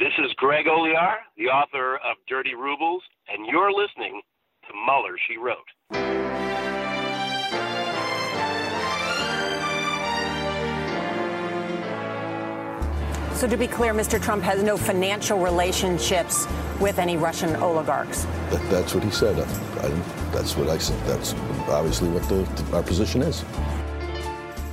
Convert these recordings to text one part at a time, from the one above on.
This is Greg Olear, the author of Dirty Rubles, and you're listening to Mueller, She Wrote. So, to be clear, Mr. Trump has no financial relationships with any Russian oligarchs. That, that's what he said. I, I, that's what I said. That's obviously what the, our position is.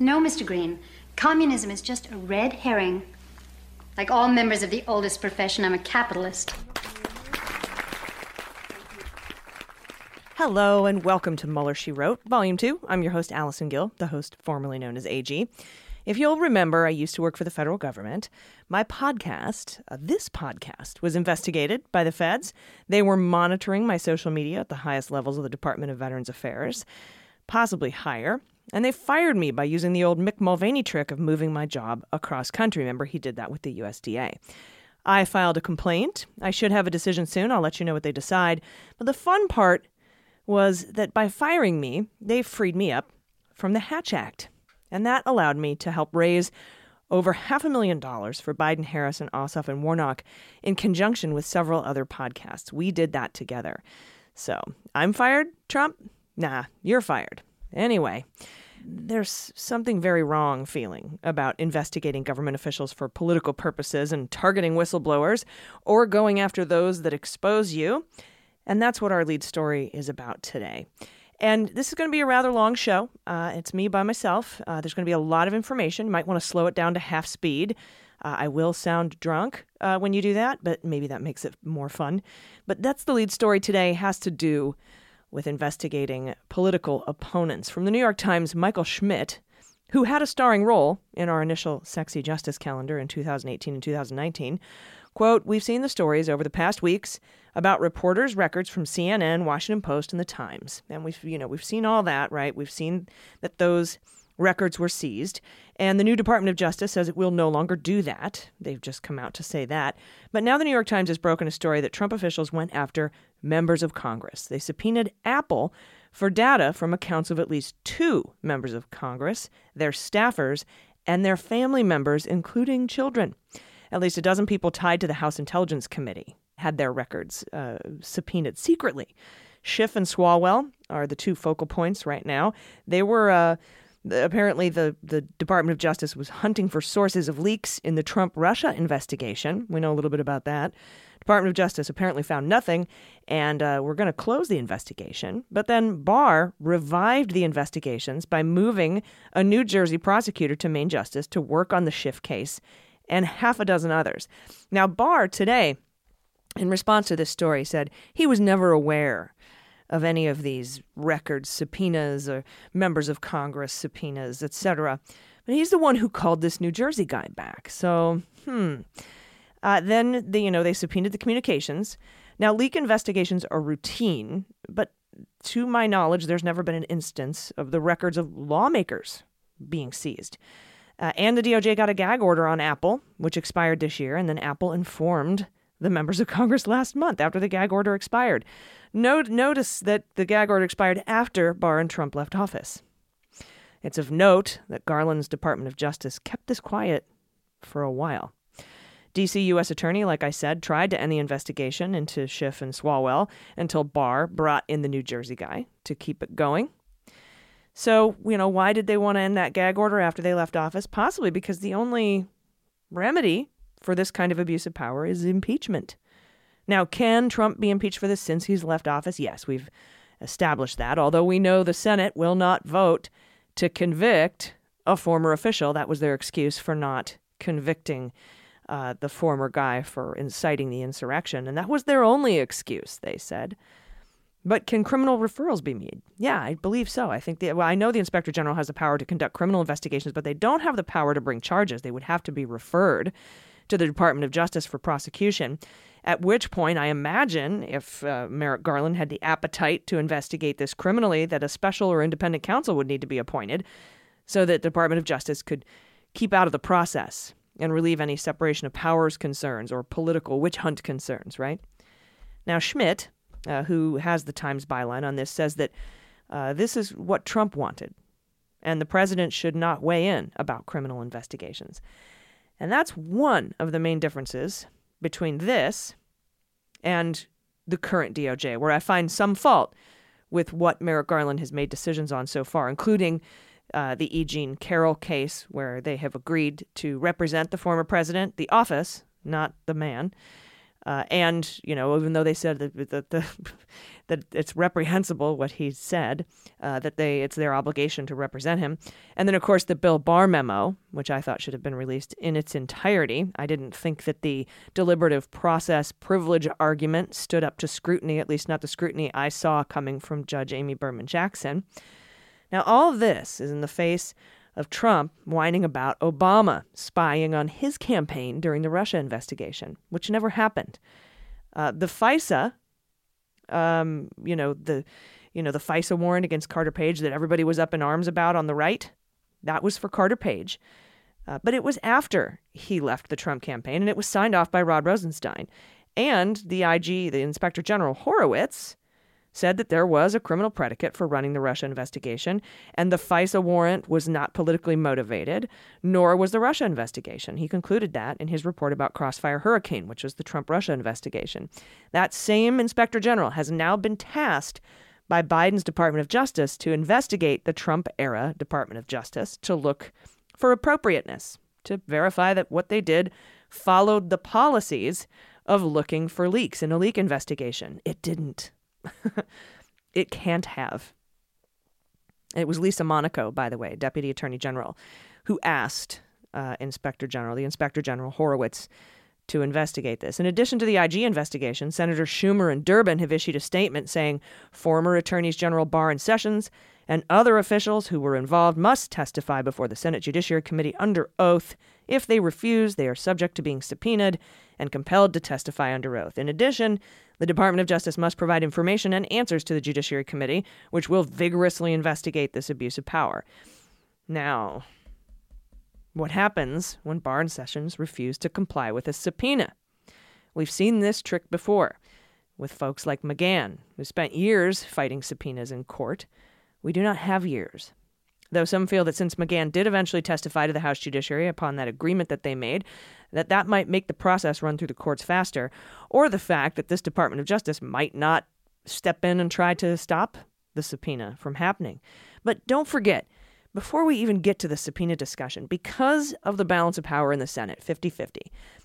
No, Mr. Green. Communism is just a red herring. Like all members of the oldest profession, I'm a capitalist. Hello and welcome to Mueller She Wrote, Volume 2. I'm your host, Allison Gill, the host formerly known as AG. If you'll remember, I used to work for the federal government. My podcast, uh, this podcast, was investigated by the feds. They were monitoring my social media at the highest levels of the Department of Veterans Affairs, possibly higher. And they fired me by using the old Mick Mulvaney trick of moving my job across country. Remember, he did that with the USDA. I filed a complaint. I should have a decision soon. I'll let you know what they decide. But the fun part was that by firing me, they freed me up from the Hatch Act. And that allowed me to help raise over half a million dollars for Biden, Harris, and Ossoff and Warnock in conjunction with several other podcasts. We did that together. So I'm fired, Trump? Nah, you're fired. Anyway, there's something very wrong feeling about investigating government officials for political purposes and targeting whistleblowers or going after those that expose you. And that's what our lead story is about today. And this is going to be a rather long show. Uh, it's me by myself. Uh, there's going to be a lot of information. You might want to slow it down to half speed. Uh, I will sound drunk uh, when you do that, but maybe that makes it more fun. But that's the lead story today. Has to do with investigating political opponents. From the New York Times, Michael Schmidt, who had a starring role in our initial Sexy Justice calendar in 2018 and 2019, quote, We've seen the stories over the past weeks about reporters' records from CNN, Washington Post, and the Times. And we've, you know, we've seen all that, right? We've seen that those records were seized. And the new Department of Justice says it will no longer do that. They've just come out to say that. But now the New York Times has broken a story that Trump officials went after members of Congress. They subpoenaed Apple for data from accounts of at least two members of Congress, their staffers, and their family members, including children. At least a dozen people tied to the House Intelligence Committee had their records uh, subpoenaed secretly. Schiff and Swalwell are the two focal points right now. They were. Uh, apparently the, the Department of Justice was hunting for sources of leaks in the Trump Russia investigation. We know a little bit about that. Department of Justice apparently found nothing, and uh, we're going to close the investigation. But then Barr revived the investigations by moving a New Jersey prosecutor to Main Justice to work on the Schiff case and half a dozen others. Now, Barr today, in response to this story, said he was never aware of any of these records subpoenas or members of Congress subpoenas, etc. But he's the one who called this New Jersey guy back. So, hmm. Uh, then the, you know they subpoenaed the communications. Now leak investigations are routine, but to my knowledge, there's never been an instance of the records of lawmakers being seized. Uh, and the DOJ got a gag order on Apple, which expired this year, and then Apple informed the members of Congress last month after the gag order expired. Note, notice that the gag order expired after Barr and Trump left office. It's of note that Garland's Department of Justice kept this quiet for a while. DC U.S. Attorney, like I said, tried to end the investigation into Schiff and Swalwell until Barr brought in the New Jersey guy to keep it going. So, you know, why did they want to end that gag order after they left office? Possibly because the only remedy for this kind of abuse of power is impeachment. Now, can Trump be impeached for this since he's left office? Yes, we've established that, although we know the Senate will not vote to convict a former official. That was their excuse for not convicting uh, the former guy for inciting the insurrection. And that was their only excuse, they said. But can criminal referrals be made? Yeah, I believe so. I think the, well, I know the inspector general has the power to conduct criminal investigations, but they don't have the power to bring charges. They would have to be referred to the Department of Justice for prosecution. At which point, I imagine if uh, Merrick Garland had the appetite to investigate this criminally, that a special or independent counsel would need to be appointed so that Department of Justice could keep out of the process and relieve any separation of powers concerns or political witch hunt concerns, right? Now, Schmidt, uh, who has the Times byline on this, says that uh, this is what Trump wanted, and the president should not weigh in about criminal investigations. And that's one of the main differences between this and the current DOJ, where I find some fault with what Merrick Garland has made decisions on so far, including uh, the E. Jean Carroll case, where they have agreed to represent the former president, the office, not the man, uh, and you know, even though they said that, that, the, that it's reprehensible what he said, uh, that they it's their obligation to represent him, and then of course the Bill Barr memo, which I thought should have been released in its entirety. I didn't think that the deliberative process privilege argument stood up to scrutiny, at least not the scrutiny I saw coming from Judge Amy Berman Jackson. Now all this is in the face of Trump whining about Obama spying on his campaign during the Russia investigation, which never happened. Uh, the FISA, um, you know the, you know the FISA warrant against Carter Page that everybody was up in arms about on the right, that was for Carter Page, uh, but it was after he left the Trump campaign, and it was signed off by Rod Rosenstein, and the IG, the Inspector General Horowitz, said that there was a criminal predicate for running the Russia investigation, and the FISA warrant was not politically motivated, nor was the Russia investigation. He concluded that in his report about Crossfire Hurricane, which was the Trump Russia investigation. That same inspector general has now been tasked by Biden's Department of Justice to investigate the Trump era Department of Justice to look for appropriateness, to verify that what they did followed the policies of looking for leaks in a leak investigation. It didn't. it can't have. It was Lisa Monaco, by the way, Deputy Attorney General, who asked uh, Inspector General, the Inspector General Horowitz, to investigate this. In addition to the IG investigation, Senator Schumer and Durbin have issued a statement saying former Attorneys General Barr and Sessions and other officials who were involved must testify before the Senate Judiciary Committee under oath. If they refuse, they are subject to being subpoenaed and compelled to testify under oath. In addition, the Department of Justice must provide information and answers to the Judiciary Committee, which will vigorously investigate this abuse of power. Now, what happens when Barr and Sessions refuse to comply with a subpoena? We've seen this trick before with folks like McGahn, who spent years fighting subpoenas in court. We do not have years. Though some feel that since McGahn did eventually testify to the House Judiciary upon that agreement that they made, that that might make the process run through the courts faster, or the fact that this Department of Justice might not step in and try to stop the subpoena from happening. But don't forget, before we even get to the subpoena discussion, because of the balance of power in the Senate, 50 50,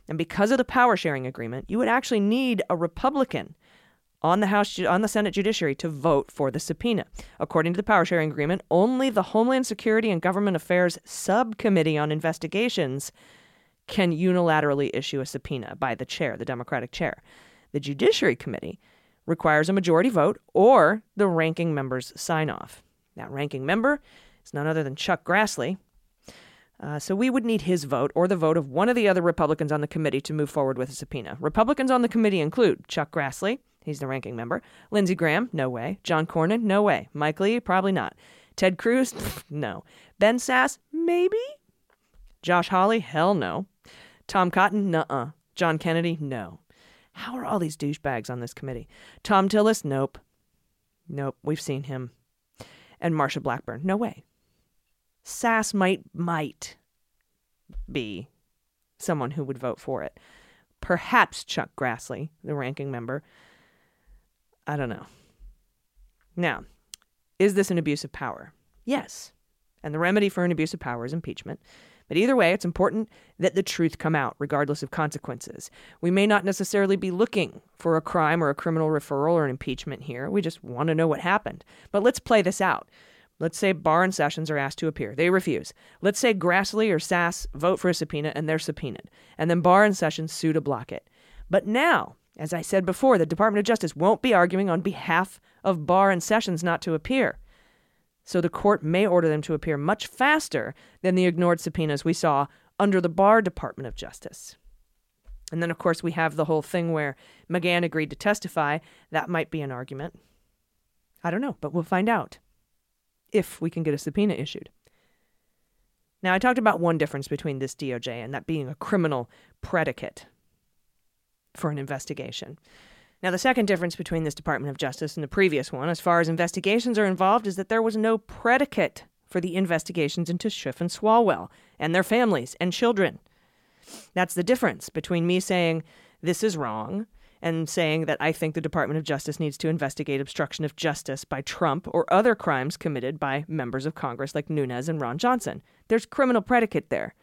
and because of the power sharing agreement, you would actually need a Republican on the House on the Senate Judiciary to vote for the subpoena. According to the power sharing agreement, only the Homeland Security and Government Affairs Subcommittee on Investigations can unilaterally issue a subpoena by the chair, the Democratic chair. The Judiciary Committee requires a majority vote or the ranking member's sign off. That ranking member is none other than Chuck Grassley. Uh, so we would need his vote or the vote of one of the other Republicans on the committee to move forward with a subpoena. Republicans on the committee include Chuck Grassley, he's the ranking member, Lindsey Graham, no way, John Cornyn, no way, Mike Lee, probably not, Ted Cruz, no, Ben Sasse, maybe, Josh Hawley, hell no, Tom Cotton, nuh John Kennedy, no. How are all these douchebags on this committee? Thom Tillis, nope. Nope, we've seen him. And Marsha Blackburn, no way. Sasse might might be someone who would vote for it. Perhaps Chuck Grassley, the ranking member. I don't know. Now, is this an abuse of power? Yes. And the remedy for an abuse of power is impeachment But either way, it's important that the truth come out, regardless of consequences. We may not necessarily be looking for a crime or a criminal referral or an impeachment here. We just want to know what happened. But let's play this out. Let's say Barr and Sessions are asked to appear. They refuse. Let's say Grassley or Sasse vote for a subpoena and they're subpoenaed. And then Barr and Sessions sue to block it. But now, as I said before, the Department of Justice won't be arguing on behalf of Barr and Sessions not to appear. So the court may order them to appear much faster than the ignored subpoenas we saw under the Barr Department of Justice. And then, of course, we have the whole thing where McGahn agreed to testify. That might be an argument. I don't know, but we'll find out if we can get a subpoena issued. Now, I talked about one difference between this DOJ and that being a criminal predicate for an investigation. Now, the second difference between this Department of Justice and the previous one, as far as investigations are involved, is that there was no predicate for the investigations into Schiff and Swalwell and their families and children. That's the difference between me saying this is wrong and saying that I think the Department of Justice needs to investigate obstruction of justice by Trump or other crimes committed by members of Congress like Nunes and Ron Johnson. There's criminal predicate there.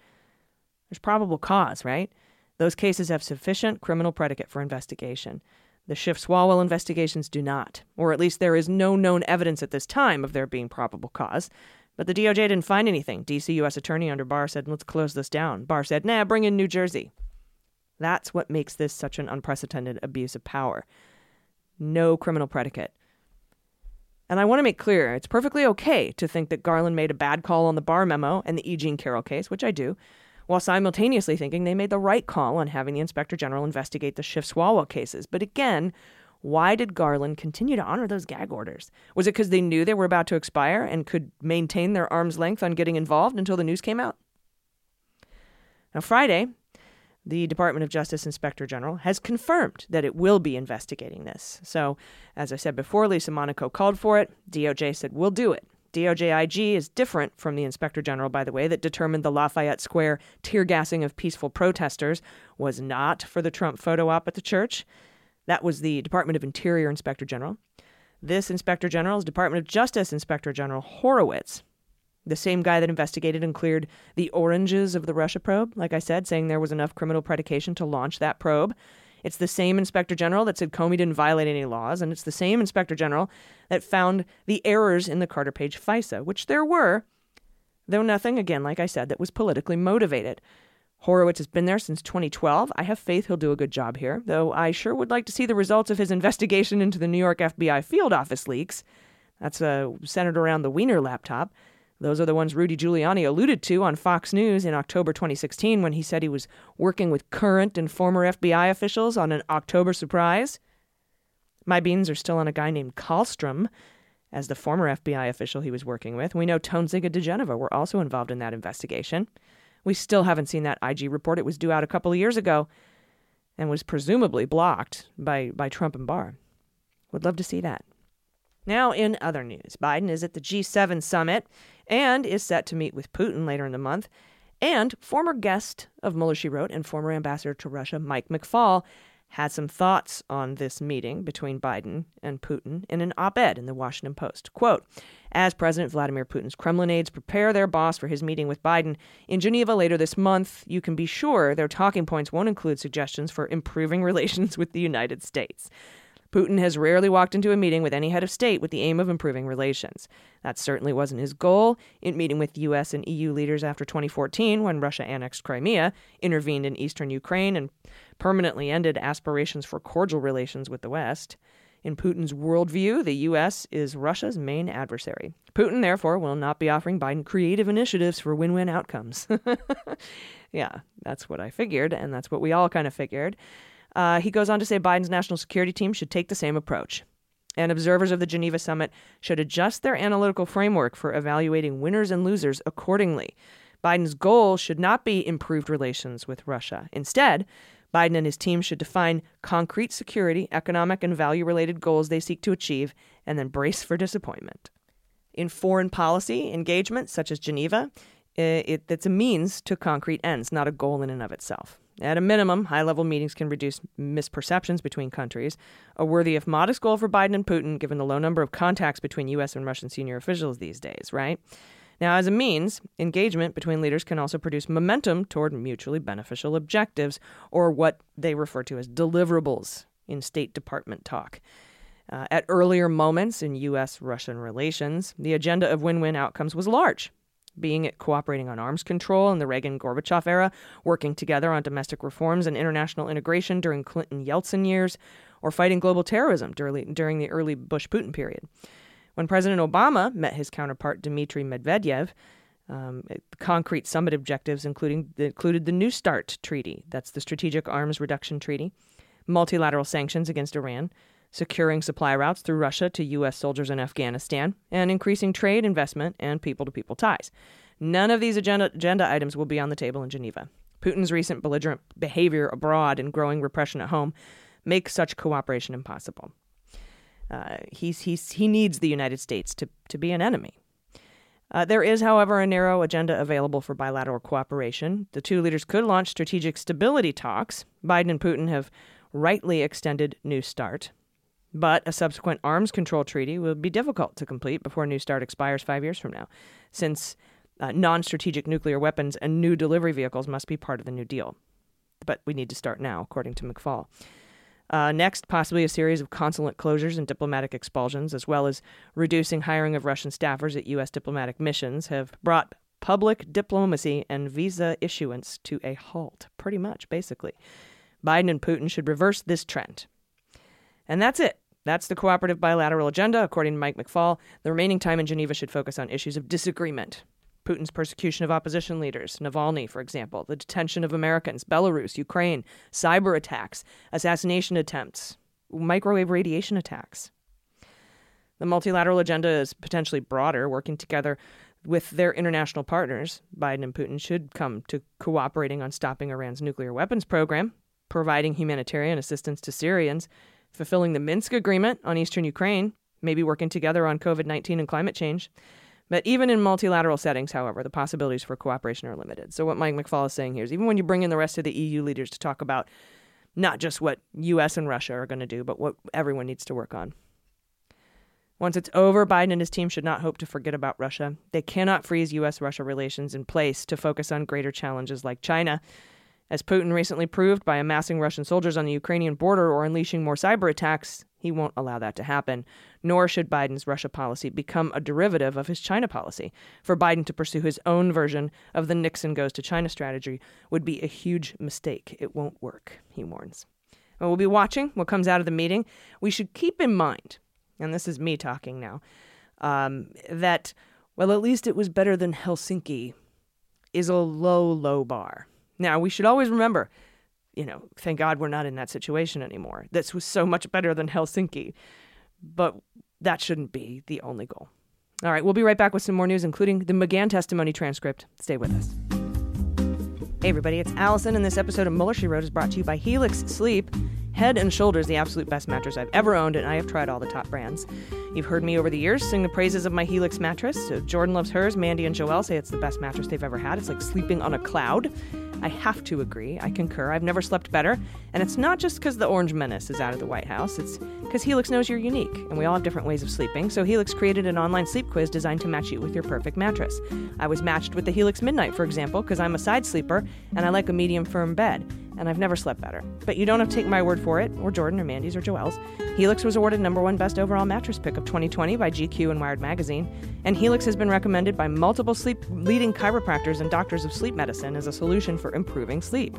There's probable cause, right? Those cases have sufficient criminal predicate for investigation. The Schiff Swalwell investigations do not, or at least there is no known evidence at this time of there being probable cause. But the DOJ didn't find anything. DC U.S. Attorney under Barr said, let's close this down. Barr said, nah, bring in New Jersey. That's what makes this such an unprecedented abuse of power. No criminal predicate. And I want to make clear it's perfectly okay to think that Garland made a bad call on the Barr memo and the E. Jean Carroll case, which I do, while simultaneously thinking they made the right call on having the Inspector General investigate the Schiff Swalwell cases. But again, why did Garland continue to honor those gag orders? Was it because they knew they were about to expire and could maintain their arm's length on getting involved until the news came out? Now, Friday, the Department of Justice Inspector General has confirmed that it will be investigating this. So, as I said before, Lisa Monaco called for it. DOJ said, we'll do it. DOJ IG is different from the Inspector General, by the way, that determined the Lafayette Square tear gassing of peaceful protesters was not for the Trump photo op at the church. That was the Department of Interior Inspector General. This Inspector General is Department of Justice Inspector General Horowitz the same guy that investigated and cleared the oranges of the Russia probe, like I said, saying there was enough criminal predication to launch that probe. It's the same inspector general that said Comey didn't violate any laws, and it's the same inspector general that found the errors in the Carter Page FISA, which there were, though nothing, again, like I said, that was politically motivated. Horowitz has been there since 2012. I have faith he'll do a good job here, though I sure would like to see the results of his investigation into the New York FBI field office leaks. That's uh, centered around the Wiener laptop. Those are the ones Rudy Giuliani alluded to on Fox News in October 2016 when he said he was working with current and former FBI officials on an October surprise. My beans are still on a guy named Kallstrom as the former FBI official he was working with. We know Toensing and diGenova were also involved in that investigation. We still haven't seen that IG report. It was due out a couple of years ago and was presumably blocked by, by Trump and Barr. Would love to see that. Now, in other news, Biden is at the G7 summit and is set to meet with Putin later in the month. And former guest of Mueller, she wrote, and former ambassador to Russia, Mike McFaul, had some thoughts on this meeting between Biden and Putin in an op ed in the Washington Post. Quote As President Vladimir Putin's Kremlin aides prepare their boss for his meeting with Biden in Geneva later this month, you can be sure their talking points won't include suggestions for improving relations with the United States. Putin has rarely walked into a meeting with any head of state with the aim of improving relations. That certainly wasn't his goal in meeting with U.S. and EU leaders after 2014 when Russia annexed Crimea, intervened in eastern Ukraine, and permanently ended aspirations for cordial relations with the West. In Putin's worldview, the U.S. is Russia's main adversary. Putin, therefore, will not be offering Biden creative initiatives for win win outcomes. yeah, that's what I figured, and that's what we all kind of figured. Uh, he goes on to say Biden's national security team should take the same approach. And observers of the Geneva summit should adjust their analytical framework for evaluating winners and losers accordingly. Biden's goal should not be improved relations with Russia. Instead, Biden and his team should define concrete security, economic, and value related goals they seek to achieve, and then brace for disappointment. In foreign policy engagement, such as Geneva, it, it's a means to concrete ends, not a goal in and of itself. At a minimum, high level meetings can reduce misperceptions between countries, a worthy if modest goal for Biden and Putin, given the low number of contacts between U.S. and Russian senior officials these days, right? Now, as a means, engagement between leaders can also produce momentum toward mutually beneficial objectives, or what they refer to as deliverables in State Department talk. Uh, at earlier moments in U.S. Russian relations, the agenda of win win outcomes was large, being it cooperating on arms control in the Reagan Gorbachev era, working together on domestic reforms and international integration during Clinton Yeltsin years, or fighting global terrorism during, the early Bush Putin period. When President Obama met his counterpart Dmitry Medvedev, um, concrete summit objectives including included the New START Treaty, that's the Strategic Arms Reduction Treaty, multilateral sanctions against Iran, securing supply routes through Russia to U.S. soldiers in Afghanistan, and increasing trade, investment, and people to people ties. None of these agenda, agenda items will be on the table in Geneva. Putin's recent belligerent behavior abroad and growing repression at home make such cooperation impossible. Uh, he's, he's, he needs the United States to, to be an enemy. Uh, there is, however, a narrow agenda available for bilateral cooperation. The two leaders could launch strategic stability talks. Biden and Putin have rightly extended New START, but a subsequent arms control treaty will be difficult to complete before New START expires five years from now, since uh, non strategic nuclear weapons and new delivery vehicles must be part of the New Deal. But we need to start now, according to McFaul. Uh, next, possibly a series of consulate closures and diplomatic expulsions, as well as reducing hiring of Russian staffers at U.S. diplomatic missions, have brought public diplomacy and visa issuance to a halt, pretty much, basically. Biden and Putin should reverse this trend. And that's it. That's the cooperative bilateral agenda, according to Mike McFaul. The remaining time in Geneva should focus on issues of disagreement, Putin's persecution of opposition leaders, Navalny, for example, the detention of Americans, Belarus, Ukraine, cyber attacks, assassination attempts, microwave radiation attacks. The multilateral agenda is potentially broader, working together with their international partners. Biden and Putin should come to cooperating on stopping Iran's nuclear weapons program, providing humanitarian assistance to Syrians, fulfilling the Minsk agreement on eastern Ukraine, maybe working together on COVID 19 and climate change. But even in multilateral settings, however, the possibilities for cooperation are limited. So, what Mike McFaul is saying here is even when you bring in the rest of the EU leaders to talk about not just what US and Russia are going to do, but what everyone needs to work on. Once it's over, Biden and his team should not hope to forget about Russia. They cannot freeze US Russia relations in place to focus on greater challenges like China. As Putin recently proved by amassing Russian soldiers on the Ukrainian border or unleashing more cyber attacks, he won't allow that to happen. Nor should Biden's Russia policy become a derivative of his China policy. For Biden to pursue his own version of the Nixon goes to China strategy would be a huge mistake. It won't work, he warns. We'll be watching what comes out of the meeting. We should keep in mind, and this is me talking now, um, that, well, at least it was better than Helsinki, is a low, low bar. Now, we should always remember, you know, thank God we're not in that situation anymore. This was so much better than Helsinki. But that shouldn't be the only goal. All right, we'll be right back with some more news, including the McGahn testimony transcript. Stay with us. Hey, everybody, it's Allison, and this episode of Mueller, She Wrote is brought to you by Helix Sleep. Head and Shoulders, the absolute best mattress I've ever owned, and I have tried all the top brands. You've heard me over the years sing the praises of my Helix mattress. So Jordan loves hers, Mandy and Joelle say it's the best mattress they've ever had. It's like sleeping on a cloud. I have to agree. I concur. I've never slept better. And it's not just because the orange menace is out of the White House, it's because Helix knows you're unique and we all have different ways of sleeping. So Helix created an online sleep quiz designed to match you with your perfect mattress. I was matched with the Helix Midnight, for example, because I'm a side sleeper and I like a medium firm bed and I've never slept better. But you don't have to take my word for it, or Jordan, or Mandy's, or Joelle's. Helix was awarded number one best overall mattress pick of 2020 by GQ and Wired Magazine, and Helix has been recommended by multiple sleep leading chiropractors and doctors of sleep medicine as a solution for improving sleep.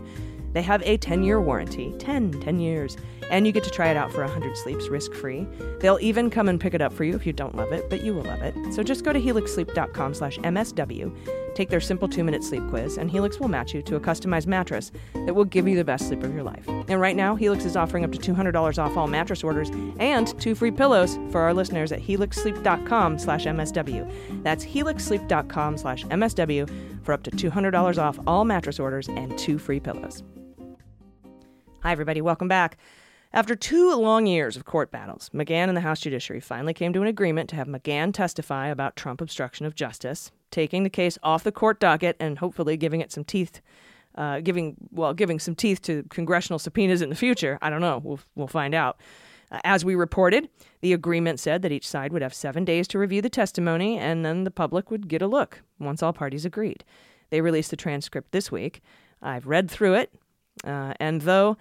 They have a 10 year warranty 10, 10 years. And you get to try it out for 100 sleeps risk free. They'll even come and pick it up for you if you don't love it, but you will love it. So just go to helixsleep.com slash MSW, take their simple two minute sleep quiz, and Helix will match you to a customized mattress that will give you the best sleep of your life. And right now, Helix is offering up to $200 off all mattress orders and two free pillows for our listeners at helixsleep.com slash MSW. That's helixsleep.com slash MSW for up to $200 off all mattress orders and two free pillows. Hi, everybody. Welcome back. After two long years of court battles, McGahn and the House Judiciary finally came to an agreement to have McGahn testify about Trump obstruction of justice, taking the case off the court docket and hopefully giving it some teeth, uh, giving well, giving some teeth to congressional subpoenas in the future. I don't know. We'll we'll find out. Uh, as we reported, the agreement said that each side would have seven days to review the testimony, and then the public would get a look once all parties agreed. They released the transcript this week. I've read through it, uh, and though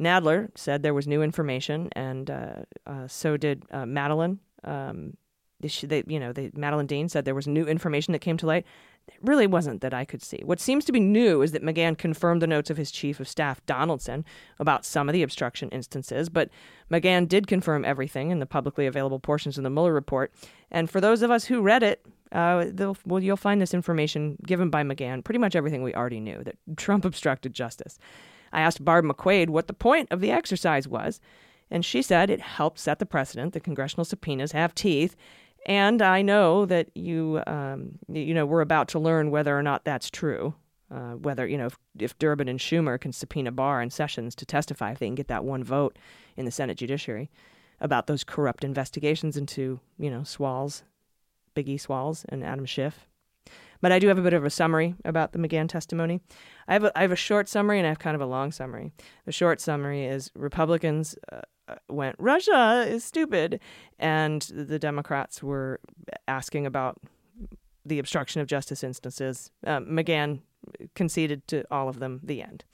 Nadler said there was new information, and uh, uh, so did uh, Madeleine. Um, they, you know, they, Madeleine Dean said there was new information that came to light. It really wasn't that I could see. What seems to be new is that McGahn confirmed the notes of his chief of staff, Donaldson, about some of the obstruction instances, but McGahn did confirm everything in the publicly available portions of the Mueller report. And for those of us who read it, uh, well, you'll find this information given by McGahn, pretty much everything we already knew that Trump obstructed justice. I asked Barb McQuade what the point of the exercise was, and she said it helped set the precedent that congressional subpoenas have teeth. And I know that you, um, you know, we're about to learn whether or not that's true. Uh, whether you know if, if Durbin and Schumer can subpoena Barr and Sessions to testify if they can get that one vote in the Senate Judiciary about those corrupt investigations into you know Swalls, Biggie Swalls, and Adam Schiff but I do have a bit of a summary about the McGahn testimony. I have a, I have a short summary and I have kind of a long summary. The short summary is Republicans uh, uh went, Russia is stupid. And the Democrats were asking about the obstruction of justice instances. Uh, McGahn conceded to all of them the end.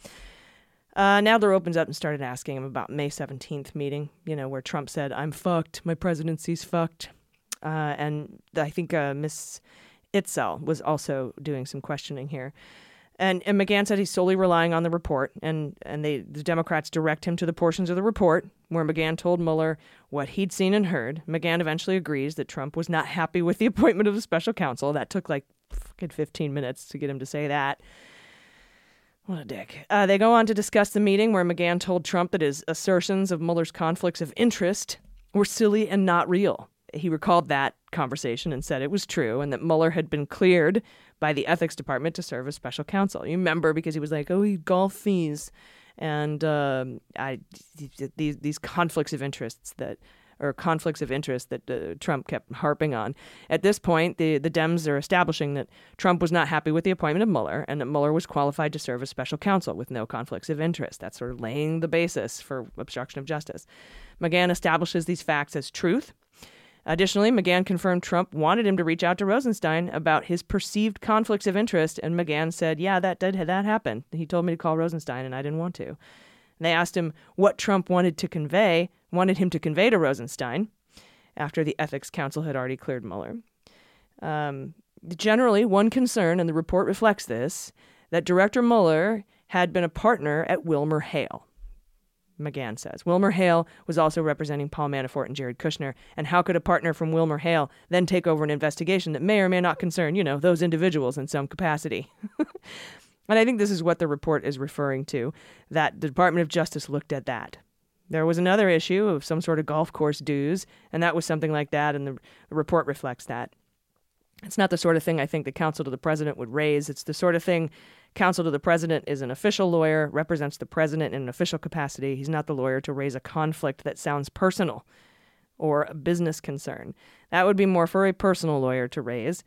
Uh, Nadler opens up and started asking him about May 17th meeting, you know, where Trump said, I'm fucked. My presidency's fucked. Uh, and I think uh, Miss Itzel was also doing some questioning here. And, and McGahn said he's solely relying on the report, and, and they, the Democrats direct him to the portions of the report where McGahn told Mueller what he'd seen and heard. McGahn eventually agrees that Trump was not happy with the appointment of the special counsel. That took like fucking 15 minutes to get him to say that. What a dick. Uh, they go on to discuss the meeting where McGahn told Trump that his assertions of Mueller's conflicts of interest were silly and not real he recalled that conversation and said it was true and that Mueller had been cleared by the ethics department to serve as special counsel. You remember because he was like, "Oh, he golf fees," and um, I these these conflicts of interests that or conflicts of interest that uh, Trump kept harping on. At this point, the, the Dems are establishing that Trump was not happy with the appointment of Mueller and that Mueller was qualified to serve as special counsel with no conflicts of interest. That's sort of laying the basis for obstruction of justice. McGahn establishes these facts as truth Additionally, McGahn confirmed Trump wanted him to reach out to Rosenstein about his perceived conflicts of interest, and McGahn said, "Yeah, that did that happened. He told me to call Rosenstein, and I didn't want to." And they asked him what Trump wanted to convey, wanted him to convey to Rosenstein, after the Ethics Council had already cleared Mueller. Um, generally, one concern, and the report reflects this, that Director Mueller had been a partner at WilmerHale. McGahn says. Wilmer Hale was also representing Paul Manafort and Jared Kushner, and how could a partner from Wilmer Hale then take over an investigation that may or may not concern, you know, those individuals in some capacity? and I think this is what the report is referring to, that the Department of Justice looked at that. There was another issue of some sort of golf course dues, and that was something like that, and the report reflects that. It's not the sort of thing I think the counsel to the president would raise. It's the sort of thing counsel to the president is an official lawyer, represents the president in an official capacity. He's not the lawyer to raise a conflict that sounds personal or a business concern. That would be more for a personal lawyer to raise.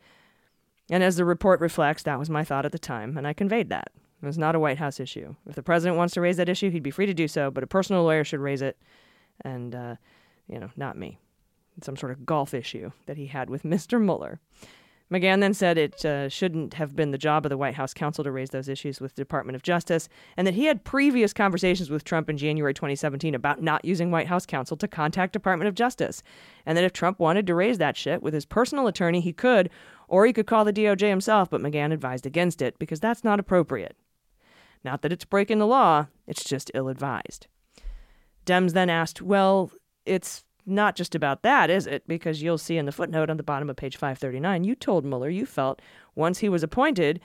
And as the report reflects, that was my thought at the time, and I conveyed that. It was not a White House issue. If the president wants to raise that issue, he'd be free to do so, but a personal lawyer should raise it, and, uh, you know, not me. Some sort of golf issue that he had with Mr. Mueller. McGahn then said it uh, shouldn't have been the job of the White House counsel to raise those issues with the Department of Justice, and that he had previous conversations with Trump in January 2017 about not using White House counsel to contact Department of Justice, and that if Trump wanted to raise that shit with his personal attorney, he could, or he could call the DOJ himself, but McGahn advised against it because that's not appropriate. Not that it's breaking the law, it's just ill advised. Dems then asked, well, it's not just about that, is it? Because you'll see in the footnote on the bottom of page 539, you told Mueller you felt once he was appointed,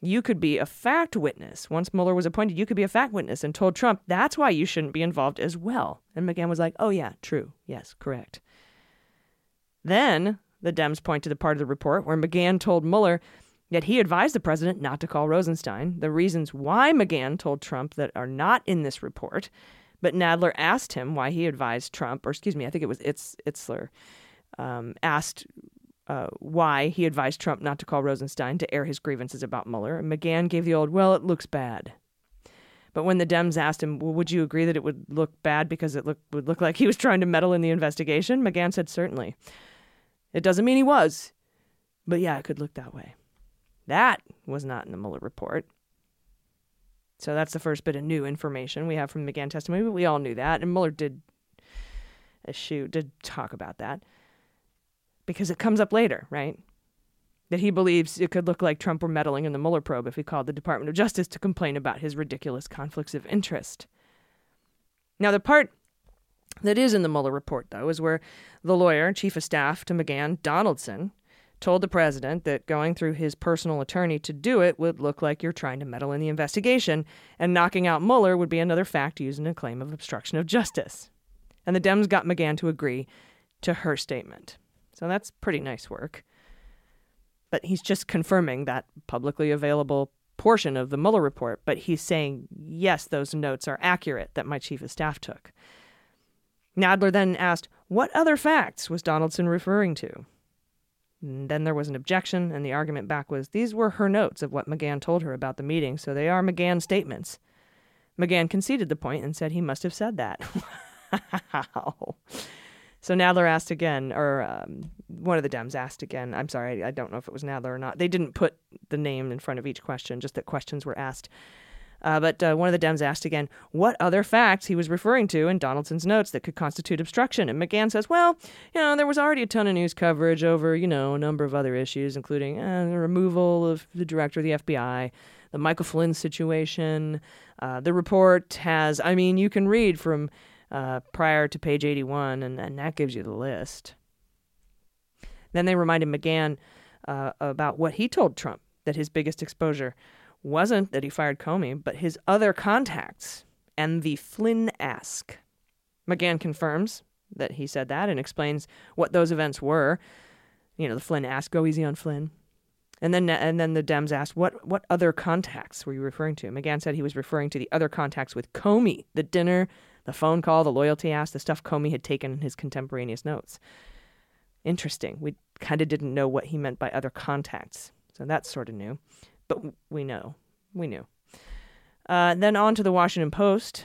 you could be a fact witness. Once Mueller was appointed, you could be a fact witness and told Trump that's why you shouldn't be involved as well. And McGahn was like, oh, yeah, true. Yes, correct. Then the Dems point to the part of the report where McGahn told Mueller that he advised the president not to call Rosenstein. The reasons why McGahn told Trump that are not in this report but Nadler asked him why he advised Trump, or excuse me, I think it was Itz, Itzler, um, asked uh, why he advised Trump not to call Rosenstein to air his grievances about Mueller. And McGahn gave the old, well, it looks bad. But when the Dems asked him, well, would you agree that it would look bad because it look, would look like he was trying to meddle in the investigation? McGahn said, certainly. It doesn't mean he was, but yeah, it could look that way. That was not in the Mueller report. So that's the first bit of new information we have from McGahn testimony. But we all knew that, and Mueller did uh, eschew, did talk about that because it comes up later, right? That he believes it could look like Trump were meddling in the Mueller probe if he called the Department of Justice to complain about his ridiculous conflicts of interest. Now, the part that is in the Mueller report, though, is where the lawyer, chief of staff to McGahn, Donaldson, told the president that going through his personal attorney to do it would look like you're trying to meddle in the investigation, and knocking out Mueller would be another fact used in a claim of obstruction of justice. And the Dems got McGahn to agree to her statement. So that's pretty nice work. But he's just confirming that publicly available portion of the Mueller report, but he's saying, yes, those notes are accurate that my chief of staff took. Nadler then asked, What other facts was Donaldson referring to? Then there was an objection, and the argument back was these were her notes of what McGahn told her about the meeting, so they are McGahn statements. McGahn conceded the point and said he must have said that. wow. So Nadler asked again, or um, one of the Dems asked again. I'm sorry, I don't know if it was Nadler or not. They didn't put the name in front of each question, just that questions were asked. Uh, but uh, one of the Dems asked again what other facts he was referring to in Donaldson's notes that could constitute obstruction. And McGahn says, well, you know, there was already a ton of news coverage over, you know, a number of other issues, including uh, the removal of the director of the FBI, the Michael Flynn situation. Uh, the report has, I mean, you can read from uh, prior to page 81, and, and that gives you the list. Then they reminded McGahn uh, about what he told Trump that his biggest exposure wasn't that he fired Comey, but his other contacts and the Flynn ask. McGahn confirms that he said that and explains what those events were. You know, the Flynn ask, go easy on Flynn. And then and then the Dems asked, what what other contacts were you referring to? McGahn said he was referring to the other contacts with Comey, the dinner, the phone call, the loyalty ask, the stuff Comey had taken in his contemporaneous notes. Interesting. We kind of didn't know what he meant by other contacts. So that's sort of new but we know. We knew. Uh, then on to the Washington Post,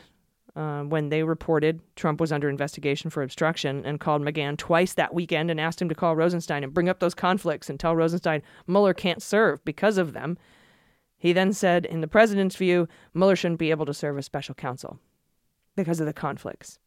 uh, when they reported Trump was under investigation for obstruction and called McGahn twice that weekend and asked him to call Rosenstein and bring up those conflicts and tell Rosenstein Mueller can't serve because of them. He then said, in the president's view, Mueller shouldn't be able to serve as special counsel because of the conflicts.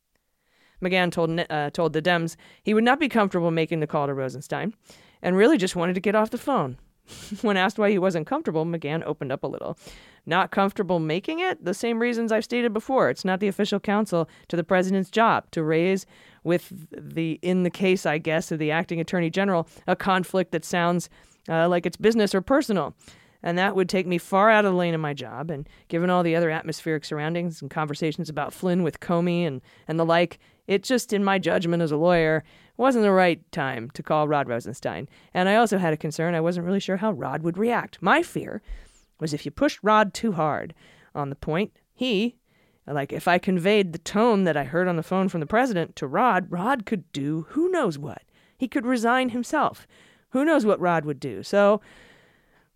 McGahn told, uh, told the Dems he would not be comfortable making the call to Rosenstein and really just wanted to get off the phone. when asked why he wasn't comfortable, McGahn opened up a little. Not comfortable making it? The same reasons I've stated before. It's not the official counsel to the president's job to raise, with the in the case, I guess, of the acting attorney general, a conflict that sounds uh, like it's business or personal. And that would take me far out of the lane of my job. And given all the other atmospheric surroundings and conversations about Flynn with Comey and, and the like, it just, in my judgment as a lawyer, wasn't the right time to call Rod Rosenstein. And I also had a concern. I wasn't really sure how Rod would react. My fear was if you pushed Rod too hard on the point, he, like if I conveyed the tone that I heard on the phone from the president to Rod, Rod could do who knows what. He could resign himself. Who knows what Rod would do? So,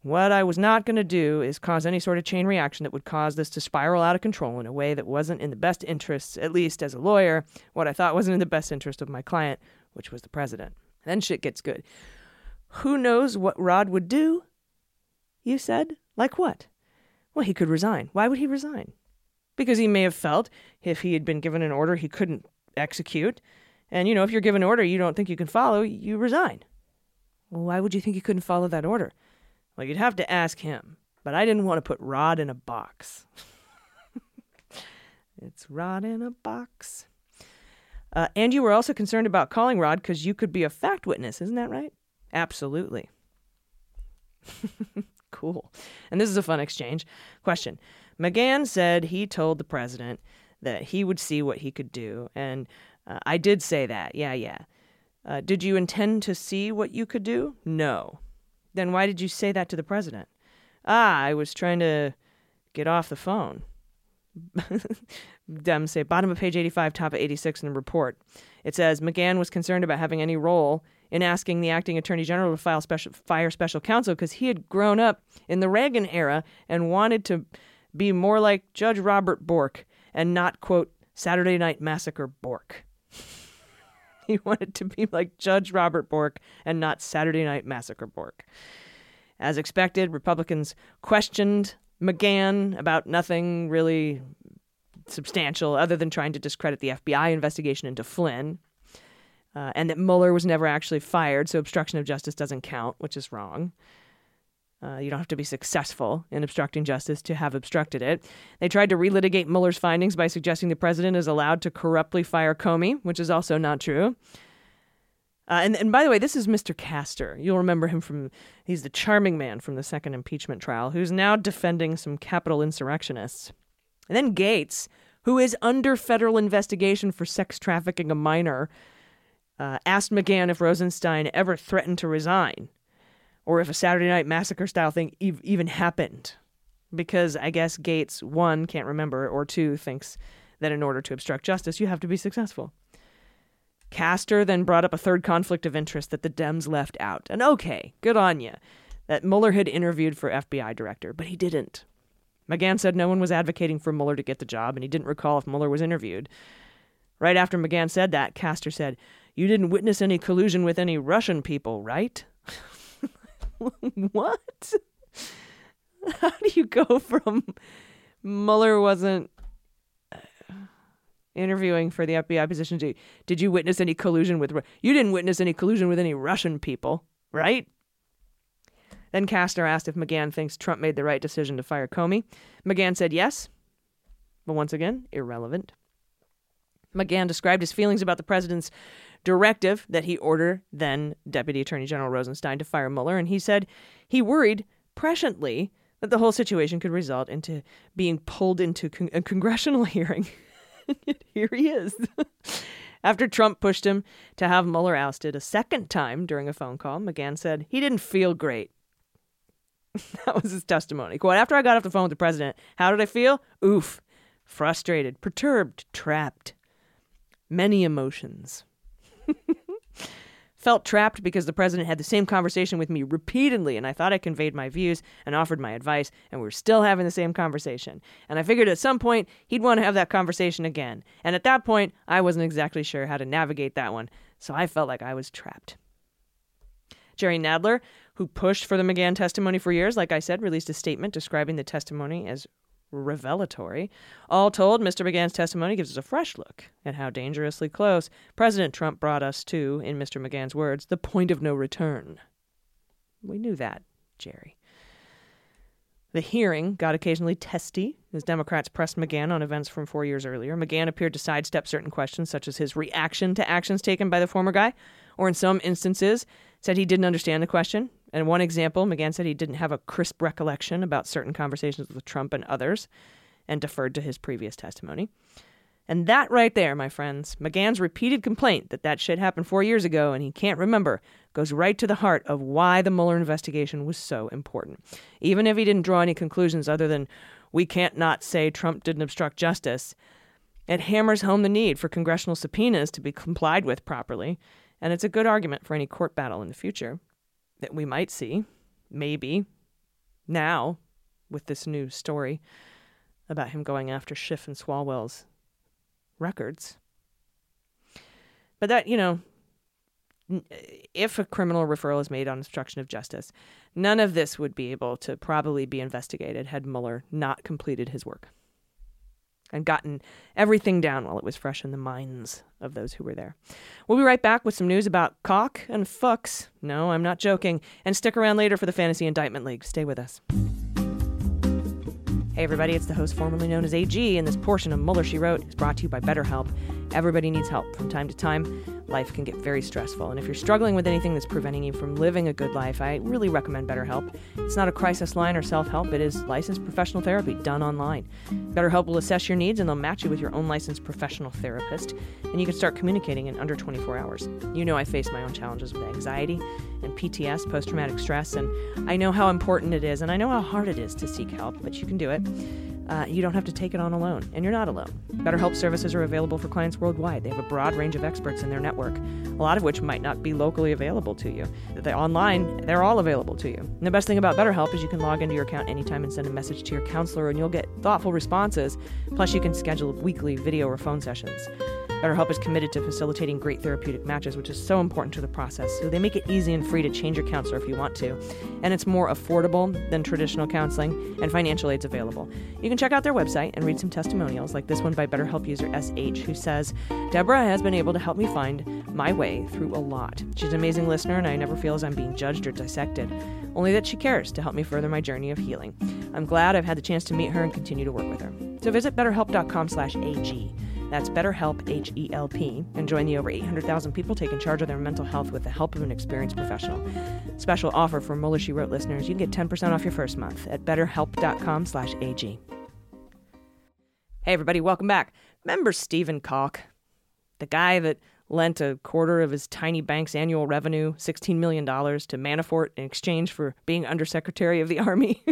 what I was not going to do is cause any sort of chain reaction that would cause this to spiral out of control in a way that wasn't in the best interests, at least as a lawyer, what I thought wasn't in the best interest of my client, which was the president. Then shit gets good. Who knows what Rod would do? You said? Like what? Well, he could resign. Why would he resign? Because he may have felt if he had been given an order he couldn't execute, and you know, if you're given an order you don't think you can follow, you resign. Well, why would you think you couldn't follow that order? Well, you'd have to ask him, but I didn't want to put Rod in a box. it's Rod in a box. Uh, and you were also concerned about calling Rod because you could be a fact witness, isn't that right? Absolutely. cool. And this is a fun exchange. Question McGahn said he told the president that he would see what he could do. And uh, I did say that. Yeah, yeah. Uh, did you intend to see what you could do? No. Then why did you say that to the president? Ah, I was trying to get off the phone. Dem say bottom of page 85, top of 86 in the report. It says McGahn was concerned about having any role in asking the acting attorney general to file special, fire special counsel because he had grown up in the Reagan era and wanted to be more like Judge Robert Bork and not, quote, Saturday Night Massacre Bork. he wanted to be like Judge Robert Bork and not Saturday Night Massacre Bork. As expected, Republicans questioned McGahn about nothing really substantial other than trying to discredit the FBI investigation into Flynn. Uh, and that Mueller was never actually fired, so obstruction of justice doesn't count, which is wrong. Uh, you don't have to be successful in obstructing justice to have obstructed it. They tried to relitigate Mueller's findings by suggesting the president is allowed to corruptly fire Comey, which is also not true. Uh, and, and by the way, this is Mr. Castor. You'll remember him from, he's the charming man from the second impeachment trial who's now defending some Capitol insurrectionists. And then Gaetz, who is under federal investigation for sex trafficking a minor, uh, asked McGahn if Rosenstein ever threatened to resign or if a Saturday Night Massacre style thing ev- even happened. Because I guess Gaetz, one, can't remember, or two, thinks that in order to obstruct justice, you have to be successful. Castor then brought up a third conflict of interest that the Dems left out. And okay, good on you, that Mueller had interviewed for FBI director, but he didn't. McGahn said no one was advocating for Mueller to get the job, and he didn't recall if Mueller was interviewed. Right after McGahn said that, Castor said, You didn't witness any collusion with any Russian people, right? what? How do you go from Mueller wasn't uh, interviewing for the FBI position to did you witness any collusion with you didn't witness any collusion with any Russian people, right? Then Castor asked if McGahn thinks Trump made the right decision to fire Comey. McGahn said yes, but once again, irrelevant. McGahn described his feelings about the president's directive that he ordered then Deputy Attorney General Rosenstein to fire Mueller, and he said he worried presciently that the whole situation could result into being pulled into con- a congressional hearing. Here he is. After Trump pushed him to have Mueller ousted a second time during a phone call, McGahn said he didn't feel great. that was his testimony. Quote, after I got off the phone with the president, how did I feel? Oof. Frustrated, perturbed, trapped. Many emotions. Felt trapped because the president had the same conversation with me repeatedly, and I thought I conveyed my views and offered my advice, and we were still having the same conversation. And I figured at some point he'd want to have that conversation again. And at that point, I wasn't exactly sure how to navigate that one, so I felt like I was trapped. Jerry Nadler, who pushed for the McGahn testimony for years, like I said, released a statement describing the testimony as revelatory. All told, Mr. McGahn's testimony gives us a fresh look at how dangerously close President Trump brought us to, in Mr. McGahn's words, the point of no return. We knew that, Jerry. The hearing got occasionally testy as Democrats pressed McGahn on events from four years earlier. McGahn appeared to sidestep certain questions, such as his reaction to actions taken by the former guy, or in some instances, said he didn't understand the question and one example, McGahn said he didn't have a crisp recollection about certain conversations with Trump and others and deferred to his previous testimony. And that right there, my friends, McGahn's repeated complaint that that shit happened four years ago and he can't remember goes right to the heart of why the Mueller investigation was so important. Even if he didn't draw any conclusions other than we can't not say Trump didn't obstruct justice, it hammers home the need for congressional subpoenas to be complied with properly, and it's a good argument for any court battle in the future that we might see, maybe, now with this new story about him going after Schiff and Swalwell's records. But that, you know, eh, if a criminal referral is made on obstruction of justice, none of this would be able to probably be investigated had Mueller not completed his work and gotten everything down while it was fresh in the minds of those who were there. We'll be right back with some news about Calk and Fuchs. No, I'm not joking. And stick around later for the Fantasy Indictment League. Stay with us. Hey, everybody, it's the host formerly known as AG, and this portion of Mueller, She Wrote is brought to you by BetterHelp. Everybody needs help from time to time. Life can get very stressful, and if you're struggling with anything that's preventing you from living a good life, I really recommend BetterHelp. It's not a crisis line or self help, it is licensed professional therapy done online. BetterHelp will assess your needs and they'll match you with your own licensed professional therapist, and you can start communicating in under 24 hours. You know, I face my own challenges with anxiety and PTS, post traumatic stress, and I know how important it is, and I know how hard it is to seek help, but you can do it. Uh, you don't have to take it on alone, and you're not alone. BetterHelp services are available for clients worldwide. They have a broad range of experts in their network, a lot of which might not be locally available to you. They're online, they're all available to you. And the best thing about BetterHelp is you can log into your account anytime and send a message to your counselor, and you'll get thoughtful responses. Plus, you can schedule weekly video or phone sessions. BetterHelp is committed to facilitating great therapeutic matches, which is so important to the process. So they make it easy and free to change your counselor if you want to. And it's more affordable than traditional counseling, and financial aid's available. You can check out their website and read some testimonials, like this one by BetterHelp user SH, who says, Deborah has been able to help me find my way through a lot. She's an amazing listener, and I never feel as I'm being judged or dissected, only that she cares to help me further my journey of healing. I'm glad I've had the chance to meet her and continue to work with her. So visit betterhelp.com slash AG. That's BetterHelp, H E L P, and join the over 800,000 people taking charge of their mental health with the help of an experienced professional. Special offer for Mueller She Wrote listeners: you can get 10% off your first month at BetterHelp.com/ag. Hey, everybody, welcome back. Remember Stephen Calk, the guy that lent a quarter of his tiny bank's annual revenue, $16 million, to Manafort in exchange for being Undersecretary of the Army?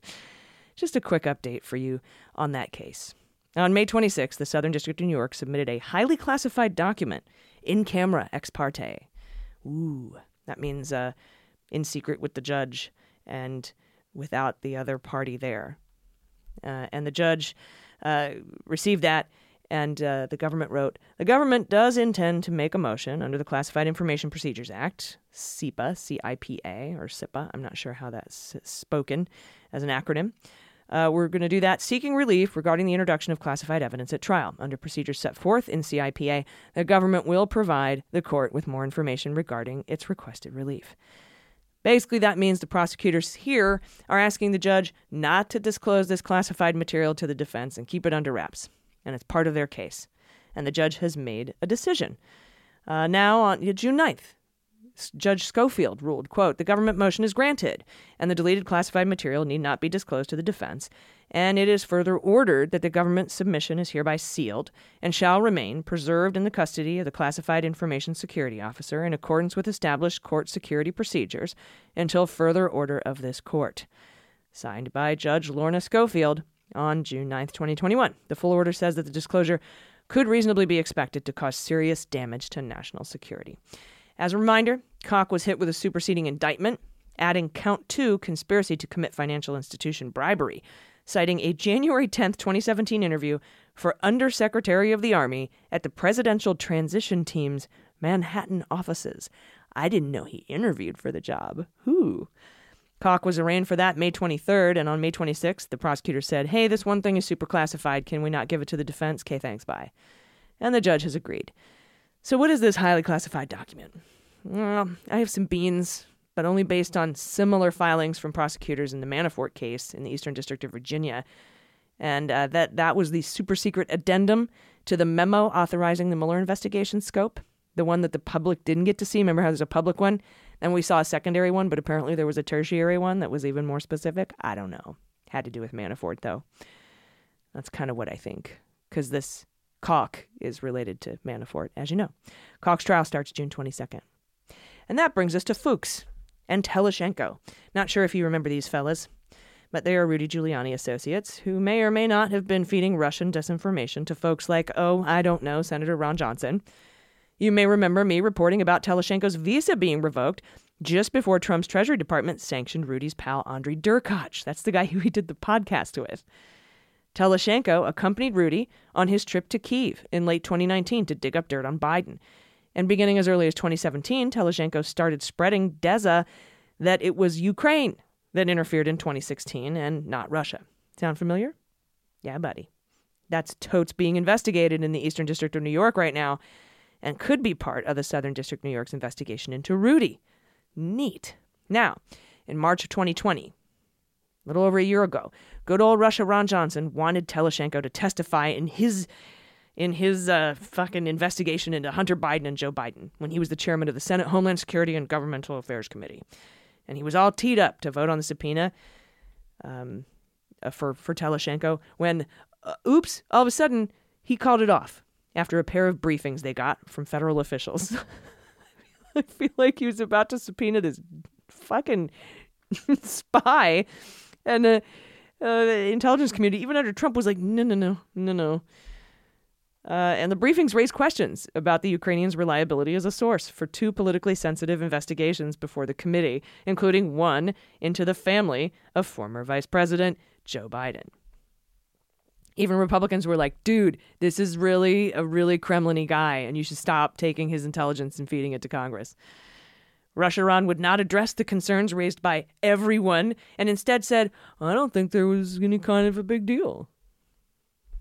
Just a quick update for you on that case. On May 26, the Southern District of New York submitted a highly classified document in camera ex parte. Ooh, that means uh, in secret with the judge and without the other party there. Uh, and the judge uh, received that, and uh, the government wrote The government does intend to make a motion under the Classified Information Procedures Act, CIPA, C I P A, or CIPA, I'm not sure how that's spoken as an acronym uh, we're going to do that seeking relief regarding the introduction of classified evidence at trial. Under procedures set forth in CIPA, the government will provide the court with more information regarding its requested relief. Basically, that means the prosecutors here are asking the judge not to disclose this classified material to the defense and keep it under wraps. And it's part of their case. And the judge has made a decision. Uh, now, on June 9th, Judge Schofield ruled, quote, the government motion is granted, and the deleted classified material need not be disclosed to the defense, and it is further ordered that the government submission is hereby sealed and shall remain preserved in the custody of the classified information security officer in accordance with established court security procedures until further order of this court. Signed by Judge Lorna Schofield on June 9, 2021. The full order says that the disclosure could reasonably be expected to cause serious damage to national security. As a reminder, Calk was hit with a superseding indictment, adding count two conspiracy to commit financial institution bribery, citing a January 10, 2017 interview for Undersecretary of the Army at the Presidential Transition Team's Manhattan offices. I didn't know he interviewed for the job. Who? Calk was arraigned for that May 23rd, and on May 26th, the prosecutor said, Hey, this one thing is super classified. Can we not give it to the defense? Okay, thanks, bye. And the judge has agreed. So, what is this highly classified document? Well, I have some beans, but only based on similar filings from prosecutors in the Manafort case in the Eastern District of Virginia. And uh, that, that was the super secret addendum to the memo authorizing the Mueller investigation scope, the one that the public didn't get to see. Remember how there's a public one? And we saw a secondary one, but apparently there was a tertiary one that was even more specific. I don't know. Had to do with Manafort, though. That's kind of what I think. Because this Calk is related to Manafort, as you know. Calk's trial starts June 22nd. And that brings us to Fuchs and Telizhenko. Not sure if you remember these fellas, but they are Rudy Giuliani associates who may or may not have been feeding Russian disinformation to folks like, oh, I don't know, Senator Ron Johnson. You may remember me reporting about Telizhenko's visa being revoked just before Trump's Treasury Department sanctioned Rudy's pal Andrei Derkach. That's the guy who he did the podcast with. Telizhenko accompanied Rudy on his trip to Kiev in late 2019 to dig up dirt on Biden. And beginning as early as 2017, Telizhenko started spreading Deza that it was Ukraine that interfered in 2016 and not Russia. Sound familiar? Yeah, buddy. That's totes being investigated in the Eastern District of New York right now and could be part of the Southern District of New York's investigation into Rudy. Neat. Now, in March of 2020, a little over a year ago, good old Russia Ron Johnson wanted Telizhenko to testify in his in his uh, fucking investigation into Hunter Biden and Joe Biden when he was the chairman of the Senate Homeland Security and Governmental Affairs Committee, and he was all teed up to vote on the subpoena um, uh, for for Telizhenko when, uh, oops, all of a sudden he called it off after a pair of briefings they got from federal officials. I feel like he was about to subpoena this fucking spy and uh, the intelligence community, even under Trump, was like, no, no, no, no, no. Uh, and the briefings raised questions about the Ukrainians' reliability as a source for two politically sensitive investigations before the committee, including one into the family of former Vice President Joe Biden. Even Republicans were like, dude, this is really a really Kremlin guy, and you should stop taking his intelligence and feeding it to Congress. Russia Ron would not address the concerns raised by everyone and instead said, I don't think there was any kind of a big deal.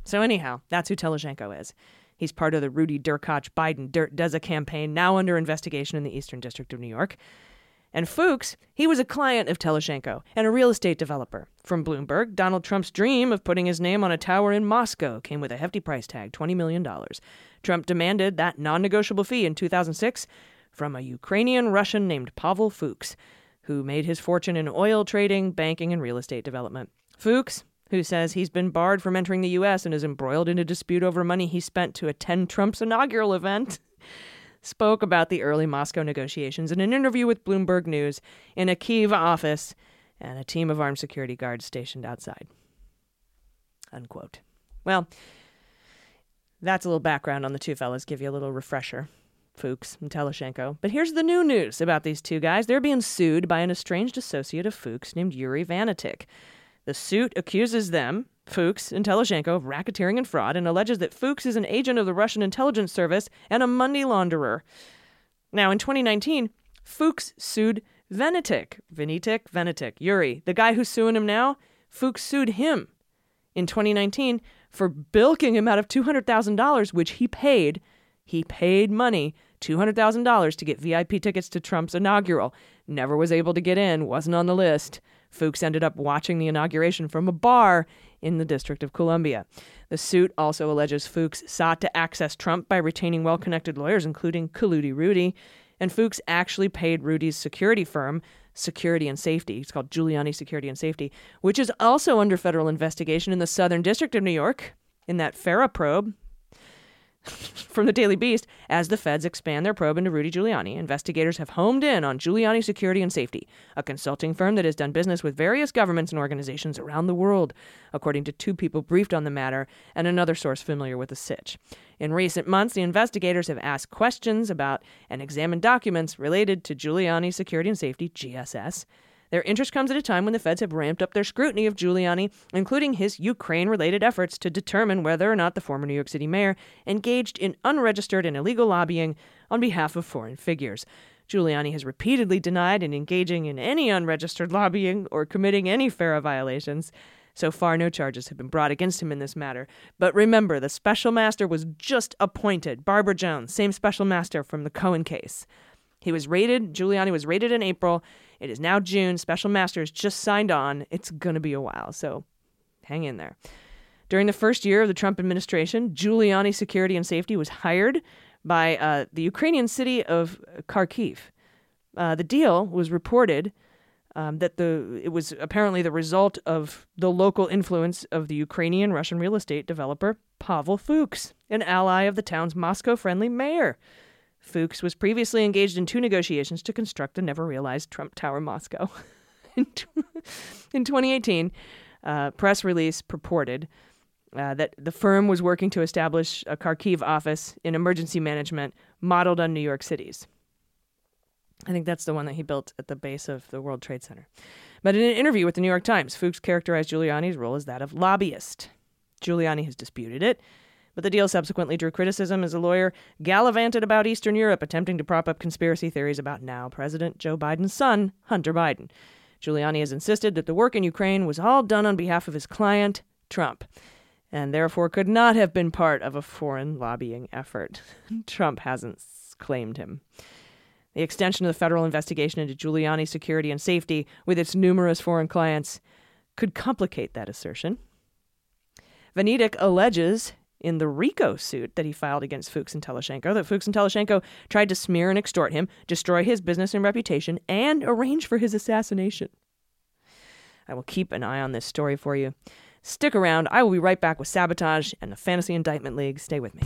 So, anyhow, that's who Telizhenko is. He's part of the Rudy Derkach Biden Dirt Deza campaign, now under investigation in the Eastern District of New York. And Fuchs, he was a client of Telizhenko and a real estate developer. From Bloomberg, Donald Trump's dream of putting his name on a tower in Moscow came with a hefty price tag $20 million. Trump demanded that non negotiable fee in 2006 from a Ukrainian Russian named Pavel Fuchs, who made his fortune in oil trading, banking, and real estate development. Fuchs, who says he's been barred from entering the U.S. and is embroiled in a dispute over money he spent to attend Trump's inaugural event, spoke about the early Moscow negotiations in an interview with Bloomberg News in a Kiev office and a team of armed security guards stationed outside. Unquote. Well, that's a little background on the two fellas, give you a little refresher. Fuchs and Telizhenko. But here's the new news about these two guys. They're being sued by an estranged associate of Fuchs named Yuri Vanetik. The suit accuses them, Fuchs and Telizhenko, of racketeering and fraud and alleges that Fuchs is an agent of the Russian intelligence service and a money launderer. Now, in 2019, Fuchs sued Vanetik, Vanetik, Vanetik, Yuri, the guy who's suing him now. Fuchs sued him in 2019 for bilking him out of $200,000, which he paid. He paid money, $200,000, to get VIP tickets to Trump's inaugural. Never was able to get in, wasn't on the list. Fuchs ended up watching the inauguration from a bar in the District of Columbia. The suit also alleges Fuchs sought to access Trump by retaining well connected lawyers, including Kaludi Rudy. And Fuchs actually paid Rudy's security firm, Security and Safety, it's called Giuliani Security and Safety, which is also under federal investigation in the Southern District of New York in that FARA probe from the Daily Beast, as the feds expand their probe into Rudy Giuliani, investigators have homed in on Giuliani Security and Safety, a consulting firm that has done business with various governments and organizations around the world, according to two people briefed on the matter and another source familiar with the sitch. In recent months, the investigators have asked questions about and examined documents related to Giuliani Security and Safety, GSS, their interest comes at a time when the feds have ramped up their scrutiny of Giuliani, including his Ukraine related efforts to determine whether or not the former New York City mayor engaged in unregistered and illegal lobbying on behalf of foreign figures. Giuliani has repeatedly denied in engaging in any unregistered lobbying or committing any FARA violations. So far, no charges have been brought against him in this matter. But remember, the special master was just appointed. Barbara Jones, same special master from the Cohen case. He was raided, Giuliani was raided in April. It is now June. Special Masters just signed on. It's going to be a while, so hang in there. During the first year of the Trump administration, Giuliani Security and Safety was hired by uh, the Ukrainian city of Kharkiv. Uh, the deal was reported um, that the it was apparently the result of the local influence of the Ukrainian Russian real estate developer Pavel Fuchs, an ally of the town's Moscow-friendly mayor. Fuchs was previously engaged in two negotiations to construct the never realized Trump Tower Moscow. in 2018, uh, press release purported uh, that the firm was working to establish a Kharkiv office in emergency management modeled on New York City's. I think that's the one that he built at the base of the World Trade Center. But in an interview with the New York Times, Fuchs characterized Giuliani's role as that of lobbyist. Giuliani has disputed it but the deal subsequently drew criticism as a lawyer gallivanted about Eastern Europe, attempting to prop up conspiracy theories about now President Joe Biden's son, Hunter Biden. Giuliani has insisted that the work in Ukraine was all done on behalf of his client, Trump, and therefore could not have been part of a foreign lobbying effort. Trump hasn't claimed him. The extension of the federal investigation into Giuliani's security and safety with its numerous foreign clients could complicate that assertion. Vanetik alleges in the RICO suit that he filed against Fuchs and Telizhenko that Fuchs and Telizhenko tried to smear and extort him, destroy his business and reputation, and arrange for his assassination. I will keep an eye on this story for you. Stick around. I will be right back with Sabotage and the Fantasy Indictment League. Stay with me.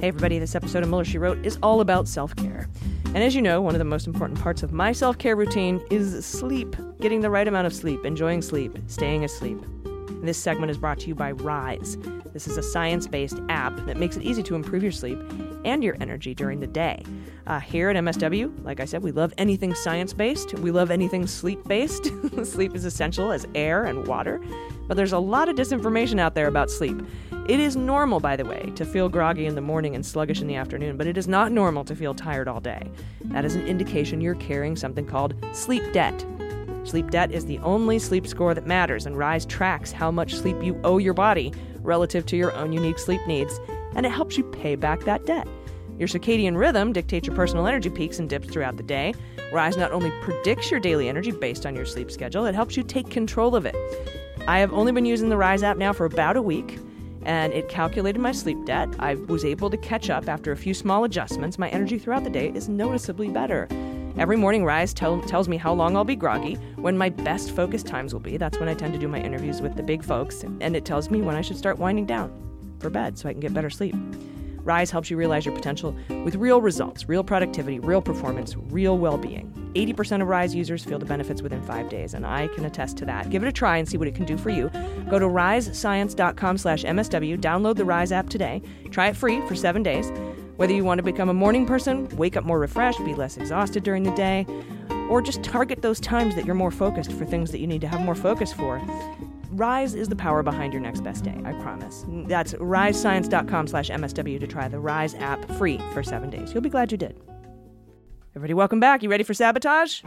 Hey, everybody, this episode of Mueller, She Wrote is all about self care. And as you know, one of the most important parts of my self care routine is sleep. getting the right amount of sleep, enjoying sleep, staying asleep. This segment is brought to you by Rise. This is a science based app that makes it easy to improve your sleep and your energy during the day. Uh, here at MSW, like I said, we love anything science based. We love anything sleep based. sleep is essential as air and water, but there's a lot of disinformation out there about sleep. It is normal, by the way, to feel groggy in the morning and sluggish in the afternoon, but it is not normal to feel tired all day. That is an indication you're carrying something called sleep debt. Sleep debt is the only sleep score that matters, and RISE tracks how much sleep you owe your body relative to your own unique sleep needs, and it helps you pay back that debt. Your circadian rhythm dictates your personal energy peaks and dips throughout the day. RISE not only predicts your daily energy based on your sleep schedule, it helps you take control of it. I have only been using the RISE app now for about a week, and it calculated my sleep debt. I was able to catch up after a few small adjustments. My energy throughout the day is noticeably better. Every morning, Rise tell, tells me how long I'll be groggy, when my best focus times will be. That's when I tend to do my interviews with the big folks. And it tells me when I should start winding down for bed so I can get better sleep. Rise helps you realize your potential with real results, real productivity, real performance, real well being. 80% of Rise users feel the benefits within five days, and I can attest to that. Give it a try and see what it can do for you. Go to risescience.com slash MSW, download the Rise app today, try it free for seven days. Whether you want to become a morning person, wake up more refreshed, be less exhausted during the day, or just target those times that you're more focused for things that you need to have more focus for. Rise is the power behind your next best day, I promise. That's risescience.com slash MSW to try the Rise app free for seven days. You'll be glad you did. Everybody, welcome back. You ready for sabotage?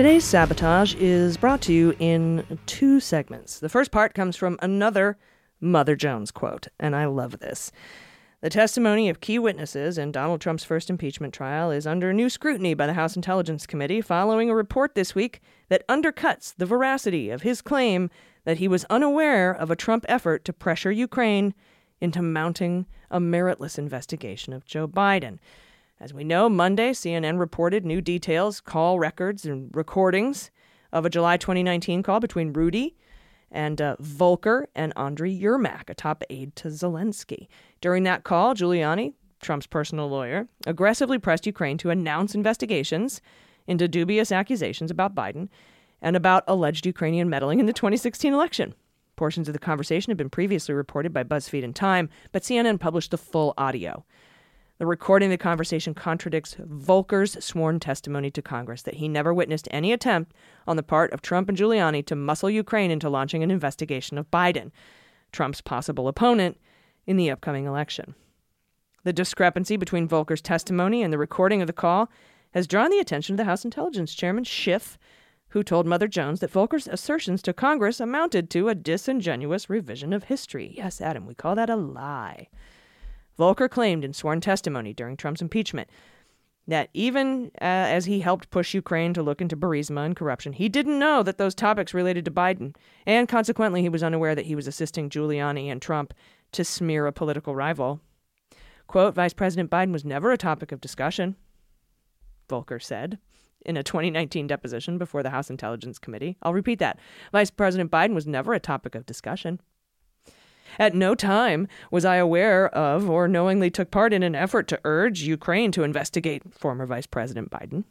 Today's sabotage is brought to you in two segments. The first part comes from another Mother Jones quote, and I love this. The testimony of key witnesses in Donald Trump's first impeachment trial is under new scrutiny by the House Intelligence Committee following a report this week that undercuts the veracity of his claim that he was unaware of a Trump effort to pressure Ukraine into mounting a meritless investigation of Joe Biden. As we know, Monday, CNN reported new details, call records, and recordings of a July 2019 call between Rudy and uh, Volker and Andriy Yermak, a top aide to Zelensky. During that call, Giuliani, Trump's personal lawyer, aggressively pressed Ukraine to announce investigations into dubious accusations about Biden and about alleged Ukrainian meddling in the 2016 election. Portions of the conversation had been previously reported by BuzzFeed and Time, but CNN published the full audio. The recording of the conversation contradicts Volker's sworn testimony to Congress that he never witnessed any attempt on the part of Trump and Giuliani to muscle Ukraine into launching an investigation of Biden, Trump's possible opponent, in the upcoming election. The discrepancy between Volker's testimony and the recording of the call has drawn the attention of the House Intelligence Chairman Schiff, who told Mother Jones that Volker's assertions to Congress amounted to a disingenuous revision of history. Yes, Adam, we call that a lie. Volker claimed in sworn testimony during Trump's impeachment that even uh, as he helped push Ukraine to look into Burisma and corruption, he didn't know that those topics related to Biden, and consequently, he was unaware that he was assisting Giuliani and Trump to smear a political rival. Quote, Vice President Biden was never a topic of discussion, Volker said in a 2019 deposition before the House Intelligence Committee. I'll repeat that. Vice President Biden was never a topic of discussion. At no time was I aware of or knowingly took part in an effort to urge Ukraine to investigate former Vice President Biden.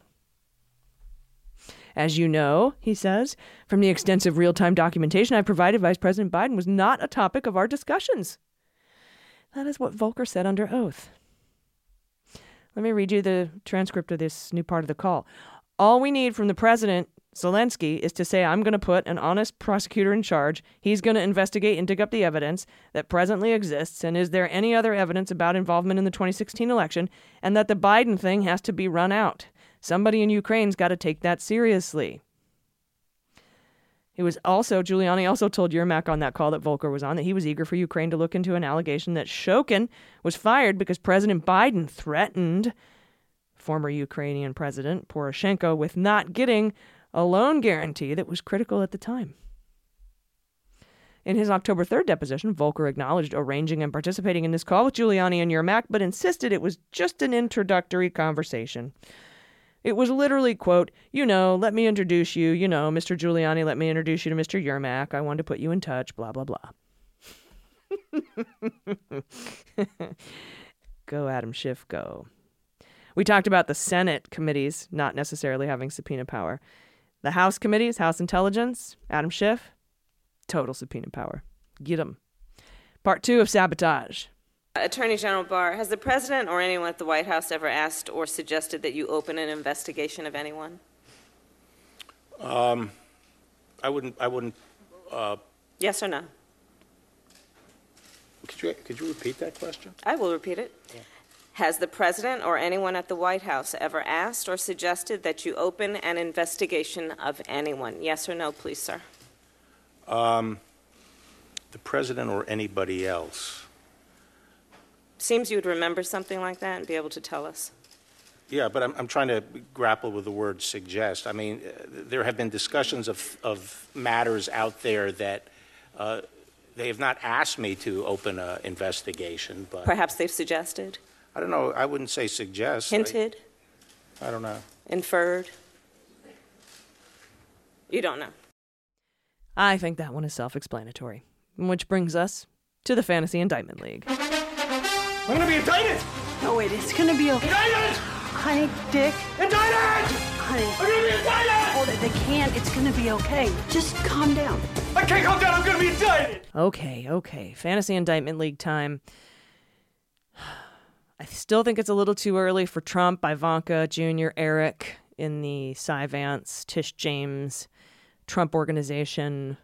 As you know, he says, from the extensive real time documentation I provided, Vice President Biden was not a topic of our discussions. That is what Volker said under oath. Let me read you the transcript of this new part of the call. All we need from the president Zelensky is to say, I'm going to put an honest prosecutor in charge. He's going to investigate and dig up the evidence that presently exists. And is there any other evidence about involvement in the 2016 election? And that the Biden thing has to be run out. Somebody in Ukraine's got to take that seriously. It was also, Giuliani also told Yermak on that call that Volker was on that he was eager for Ukraine to look into an allegation that Shokin was fired because President Biden threatened former Ukrainian President Poroshenko with not getting a loan guarantee that was critical at the time. In his October 3rd deposition, Volker acknowledged arranging and participating in this call with Giuliani and Yermak, but insisted it was just an introductory conversation. It was literally, quote, you know, let me introduce you, you know, Mr. Giuliani, let me introduce you to Mr. Yermak. I wanted to put you in touch, blah, blah, blah. go, Adam Schiff, go. We talked about the Senate committees not necessarily having subpoena power. The House committees, House Intelligence, Adam Schiff, total subpoena power. Get them. Part two of sabotage. Attorney General Barr, has the president or anyone at the White House ever asked or suggested that you open an investigation of anyone? Um, I wouldn't. I wouldn't. Uh, Yes or no? could you could you repeat that question? I will repeat it. Has the president or anyone at the White House ever asked or suggested that you open an investigation of anyone? Yes or no, please, sir? Um, the president or anybody else? Seems you would remember something like that and be able to tell us. Yeah, but I'm, I'm trying to grapple with the word suggest. I mean, uh, there have been discussions of, of matters out there that uh, they have not asked me to open an investigation, but Perhaps they've suggested, I don't know. I wouldn't say suggest. I- hinted, I don't know. inferred. You don't know. I think that one is self explanatory. Which brings us to the Fantasy Indictment League. I'm gonna be indicted! No, wait, it's gonna be okay. Indicted! Honey, Dick. Indicted! Honey. I'm gonna be indicted! Hold it, they can't. It's gonna be okay. Just calm down. I can't calm down, I'm gonna be indicted! Okay, okay. Fantasy Indictment League time. I still think it's a little too early for Trump, Ivanka, Jr., Eric in the Cy Vance, Tish James, Trump Organization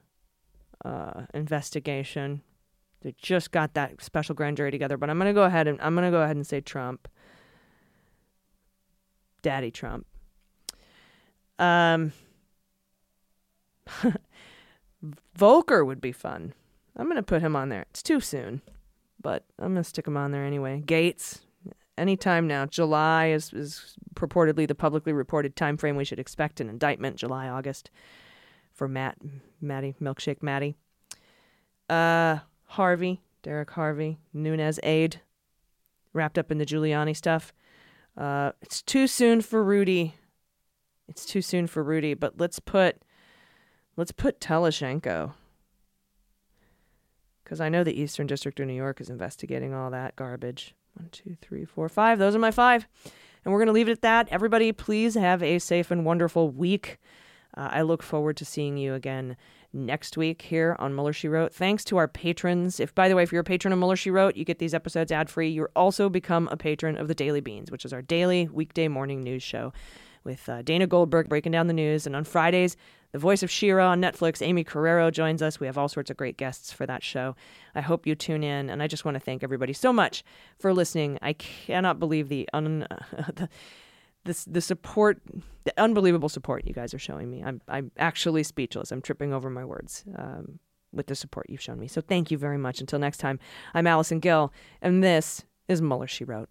uh, investigation. They just got that special grand jury together, but I'm gonna go ahead and I'm gonna go ahead and say Trump, Daddy Trump. Um, Volker would be fun. I'm gonna put him on there. It's too soon, but I'm gonna stick him on there anyway. Gaetz, anytime now. July is is purportedly the publicly reported time frame we should expect an indictment. July, August, for Matt, Maddie, Milkshake Maddie, Uh, Harvey, Derek Harvey, Nunes aide, wrapped up in the Giuliani stuff. Uh, it's too soon for Rudy. It's too soon for Rudy, but let's put let's put Telizhenko. Because I know the Eastern District of New York is investigating all that garbage. One, two, three, four, five. Those are my five. And we're going to leave it at that. Everybody, please have a safe and wonderful week. Uh, I look forward to seeing you again next week here on Mueller She Wrote. Thanks to our patrons. If, by the way, if you're a patron of Mueller She Wrote, you get these episodes ad free. You're also become a patron of the Daily Beans, which is our daily weekday morning news show with uh, Dana Goldberg breaking down the news. And on Fridays, the voice of She-Ra on Netflix, Amy Carrero, joins us. We have all sorts of great guests for that show. I hope you tune in, and I just want to thank everybody so much for listening. I cannot believe the un. the, this, the support, the unbelievable support you guys are showing me. I'm, I'm actually speechless. I'm tripping over my words um, with the support you've shown me. So thank you very much. Until next time, I'm Allison Gill, and this is Mueller She Wrote.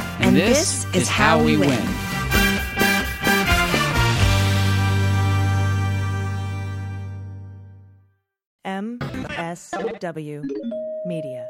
And, and this, this, is how, how we win. win. MSW Media.